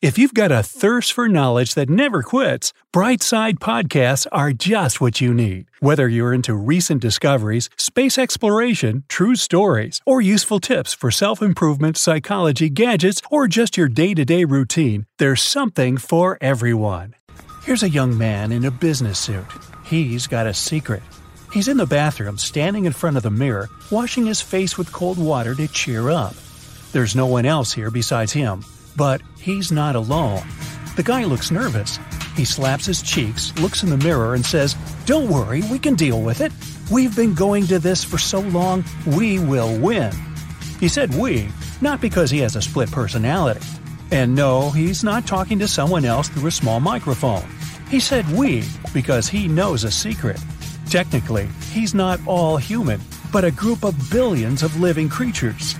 If you've got a thirst for knowledge that never quits, Brightside Podcasts are just what you need. Whether you're into recent discoveries, space exploration, true stories, or useful tips for self improvement, psychology, gadgets, or just your day to day routine, there's something for everyone. Here's a young man in a business suit. He's got a secret. He's in the bathroom, standing in front of the mirror, washing his face with cold water to cheer up. There's no one else here besides him. But he's not alone. The guy looks nervous. He slaps his cheeks, looks in the mirror, and says, Don't worry, we can deal with it. We've been going to this for so long, we will win. He said we, not because he has a split personality. And no, he's not talking to someone else through a small microphone. He said we because he knows a secret. Technically, he's not all human, but a group of billions of living creatures.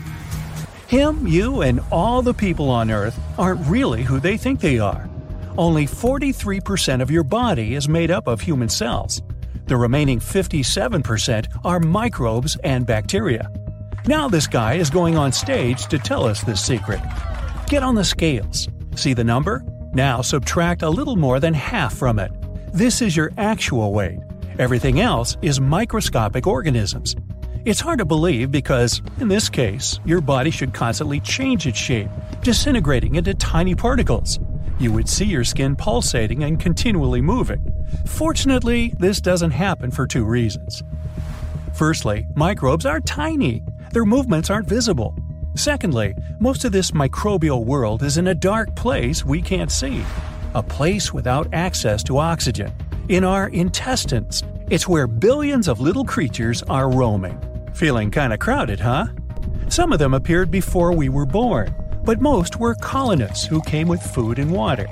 Him, you, and all the people on Earth aren't really who they think they are. Only 43% of your body is made up of human cells. The remaining 57% are microbes and bacteria. Now, this guy is going on stage to tell us this secret. Get on the scales. See the number? Now subtract a little more than half from it. This is your actual weight. Everything else is microscopic organisms. It's hard to believe because, in this case, your body should constantly change its shape, disintegrating into tiny particles. You would see your skin pulsating and continually moving. Fortunately, this doesn't happen for two reasons. Firstly, microbes are tiny, their movements aren't visible. Secondly, most of this microbial world is in a dark place we can't see, a place without access to oxygen. In our intestines, it's where billions of little creatures are roaming. Feeling kinda crowded, huh? Some of them appeared before we were born, but most were colonists who came with food and water.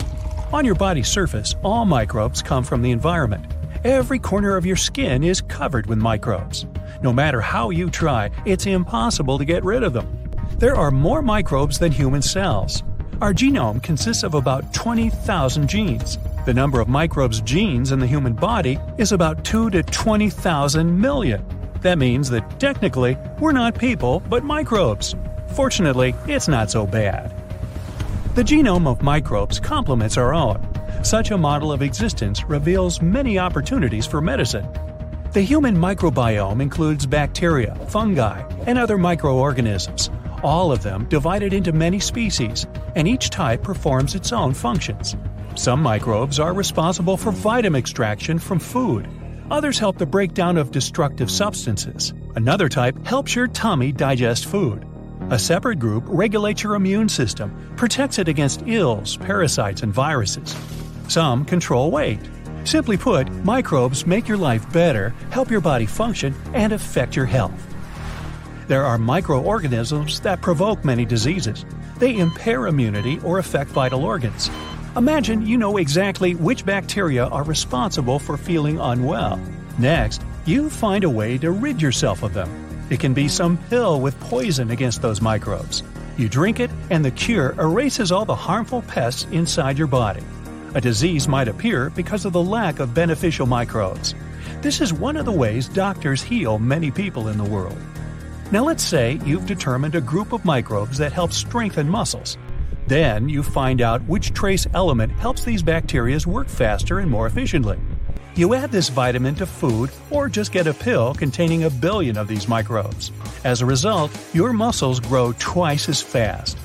On your body's surface, all microbes come from the environment. Every corner of your skin is covered with microbes. No matter how you try, it's impossible to get rid of them. There are more microbes than human cells. Our genome consists of about 20,000 genes. The number of microbes genes in the human body is about 2 to 20,000 million. That means that technically, we're not people, but microbes. Fortunately, it's not so bad. The genome of microbes complements our own. Such a model of existence reveals many opportunities for medicine. The human microbiome includes bacteria, fungi, and other microorganisms, all of them divided into many species, and each type performs its own functions. Some microbes are responsible for vitamin extraction from food, Others help the breakdown of destructive substances. Another type helps your tummy digest food. A separate group regulates your immune system, protects it against ills, parasites, and viruses. Some control weight. Simply put, microbes make your life better, help your body function, and affect your health. There are microorganisms that provoke many diseases. They impair immunity or affect vital organs. Imagine you know exactly which bacteria are responsible for feeling unwell. Next, you find a way to rid yourself of them. It can be some pill with poison against those microbes. You drink it, and the cure erases all the harmful pests inside your body. A disease might appear because of the lack of beneficial microbes. This is one of the ways doctors heal many people in the world. Now, let's say you've determined a group of microbes that help strengthen muscles. Then you find out which trace element helps these bacteria work faster and more efficiently. You add this vitamin to food or just get a pill containing a billion of these microbes. As a result, your muscles grow twice as fast.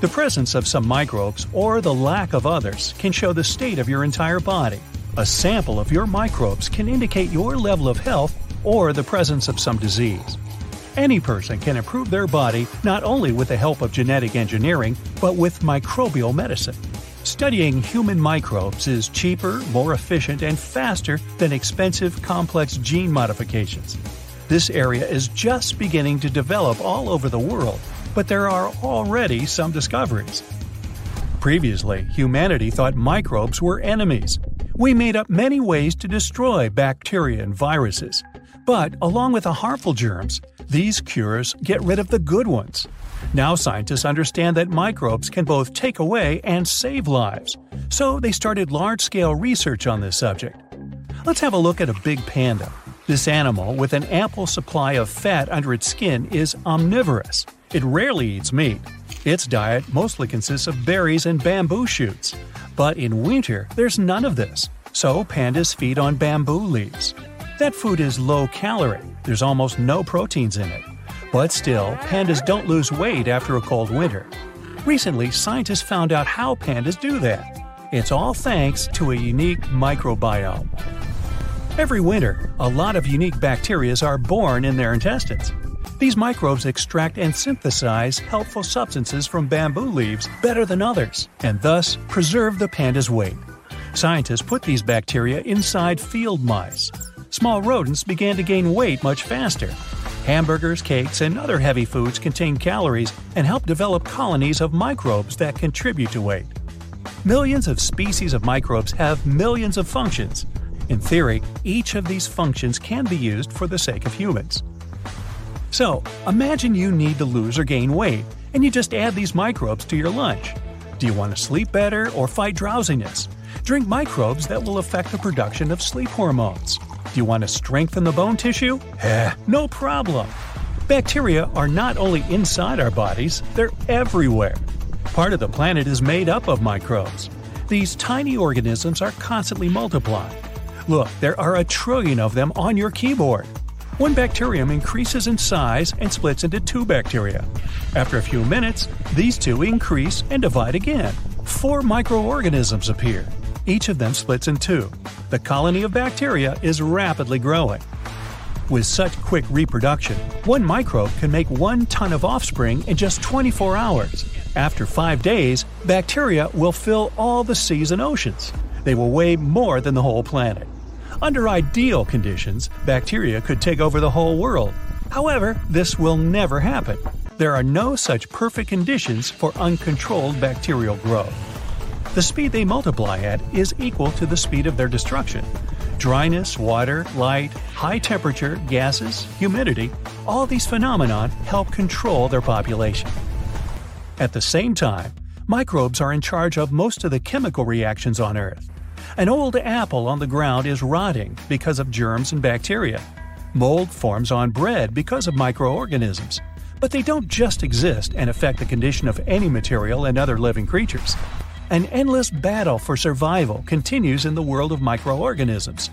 The presence of some microbes or the lack of others can show the state of your entire body. A sample of your microbes can indicate your level of health or the presence of some disease. Any person can improve their body not only with the help of genetic engineering, but with microbial medicine. Studying human microbes is cheaper, more efficient, and faster than expensive, complex gene modifications. This area is just beginning to develop all over the world, but there are already some discoveries. Previously, humanity thought microbes were enemies. We made up many ways to destroy bacteria and viruses. But along with the harmful germs, these cures get rid of the good ones. Now scientists understand that microbes can both take away and save lives. So they started large scale research on this subject. Let's have a look at a big panda. This animal, with an ample supply of fat under its skin, is omnivorous. It rarely eats meat. Its diet mostly consists of berries and bamboo shoots. But in winter, there's none of this, so pandas feed on bamboo leaves. That food is low calorie, there's almost no proteins in it. But still, pandas don't lose weight after a cold winter. Recently, scientists found out how pandas do that. It's all thanks to a unique microbiome. Every winter, a lot of unique bacteria are born in their intestines. These microbes extract and synthesize helpful substances from bamboo leaves better than others, and thus preserve the panda's weight. Scientists put these bacteria inside field mice. Small rodents began to gain weight much faster, Hamburgers, cakes, and other heavy foods contain calories and help develop colonies of microbes that contribute to weight. Millions of species of microbes have millions of functions. In theory, each of these functions can be used for the sake of humans. So, imagine you need to lose or gain weight, and you just add these microbes to your lunch. Do you want to sleep better or fight drowsiness? Drink microbes that will affect the production of sleep hormones. Do you want to strengthen the bone tissue? Eh, no problem. Bacteria are not only inside our bodies, they're everywhere. Part of the planet is made up of microbes. These tiny organisms are constantly multiplying. Look, there are a trillion of them on your keyboard. One bacterium increases in size and splits into two bacteria. After a few minutes, these two increase and divide again. Four microorganisms appear. Each of them splits in two. The colony of bacteria is rapidly growing. With such quick reproduction, one microbe can make one ton of offspring in just 24 hours. After five days, bacteria will fill all the seas and oceans. They will weigh more than the whole planet. Under ideal conditions, bacteria could take over the whole world. However, this will never happen. There are no such perfect conditions for uncontrolled bacterial growth. The speed they multiply at is equal to the speed of their destruction. Dryness, water, light, high temperature, gases, humidity, all these phenomena help control their population. At the same time, microbes are in charge of most of the chemical reactions on Earth. An old apple on the ground is rotting because of germs and bacteria. Mold forms on bread because of microorganisms. But they don't just exist and affect the condition of any material and other living creatures. An endless battle for survival continues in the world of microorganisms.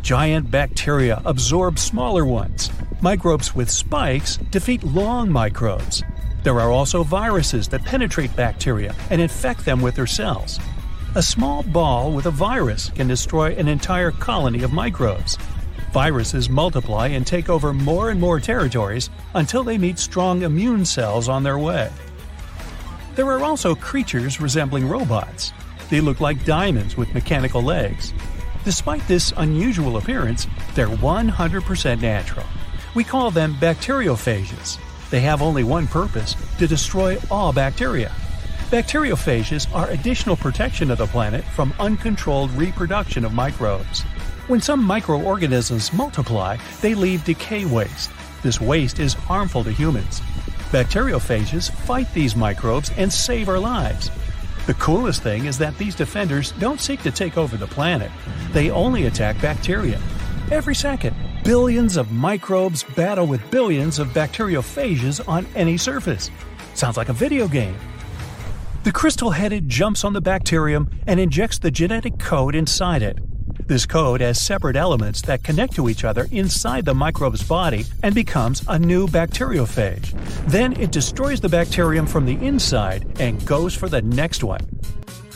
Giant bacteria absorb smaller ones. Microbes with spikes defeat long microbes. There are also viruses that penetrate bacteria and infect them with their cells. A small ball with a virus can destroy an entire colony of microbes. Viruses multiply and take over more and more territories until they meet strong immune cells on their way. There are also creatures resembling robots. They look like diamonds with mechanical legs. Despite this unusual appearance, they're 100% natural. We call them bacteriophages. They have only one purpose to destroy all bacteria. Bacteriophages are additional protection of the planet from uncontrolled reproduction of microbes. When some microorganisms multiply, they leave decay waste. This waste is harmful to humans. Bacteriophages fight these microbes and save our lives. The coolest thing is that these defenders don't seek to take over the planet, they only attack bacteria. Every second, billions of microbes battle with billions of bacteriophages on any surface. Sounds like a video game. The crystal headed jumps on the bacterium and injects the genetic code inside it. This code has separate elements that connect to each other inside the microbe's body and becomes a new bacteriophage. Then it destroys the bacterium from the inside and goes for the next one.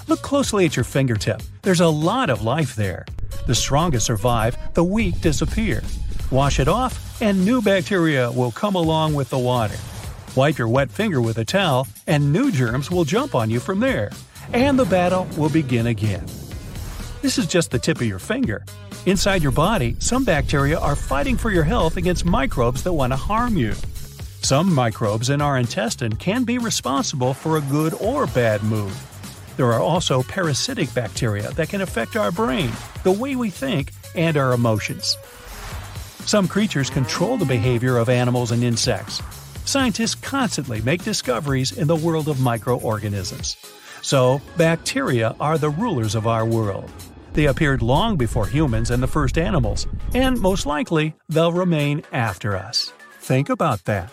Look closely at your fingertip. There's a lot of life there. The strongest survive, the weak disappear. Wash it off, and new bacteria will come along with the water. Wipe your wet finger with a towel, and new germs will jump on you from there. And the battle will begin again. This is just the tip of your finger. Inside your body, some bacteria are fighting for your health against microbes that want to harm you. Some microbes in our intestine can be responsible for a good or bad mood. There are also parasitic bacteria that can affect our brain, the way we think, and our emotions. Some creatures control the behavior of animals and insects. Scientists constantly make discoveries in the world of microorganisms. So, bacteria are the rulers of our world. They appeared long before humans and the first animals, and most likely, they'll remain after us. Think about that.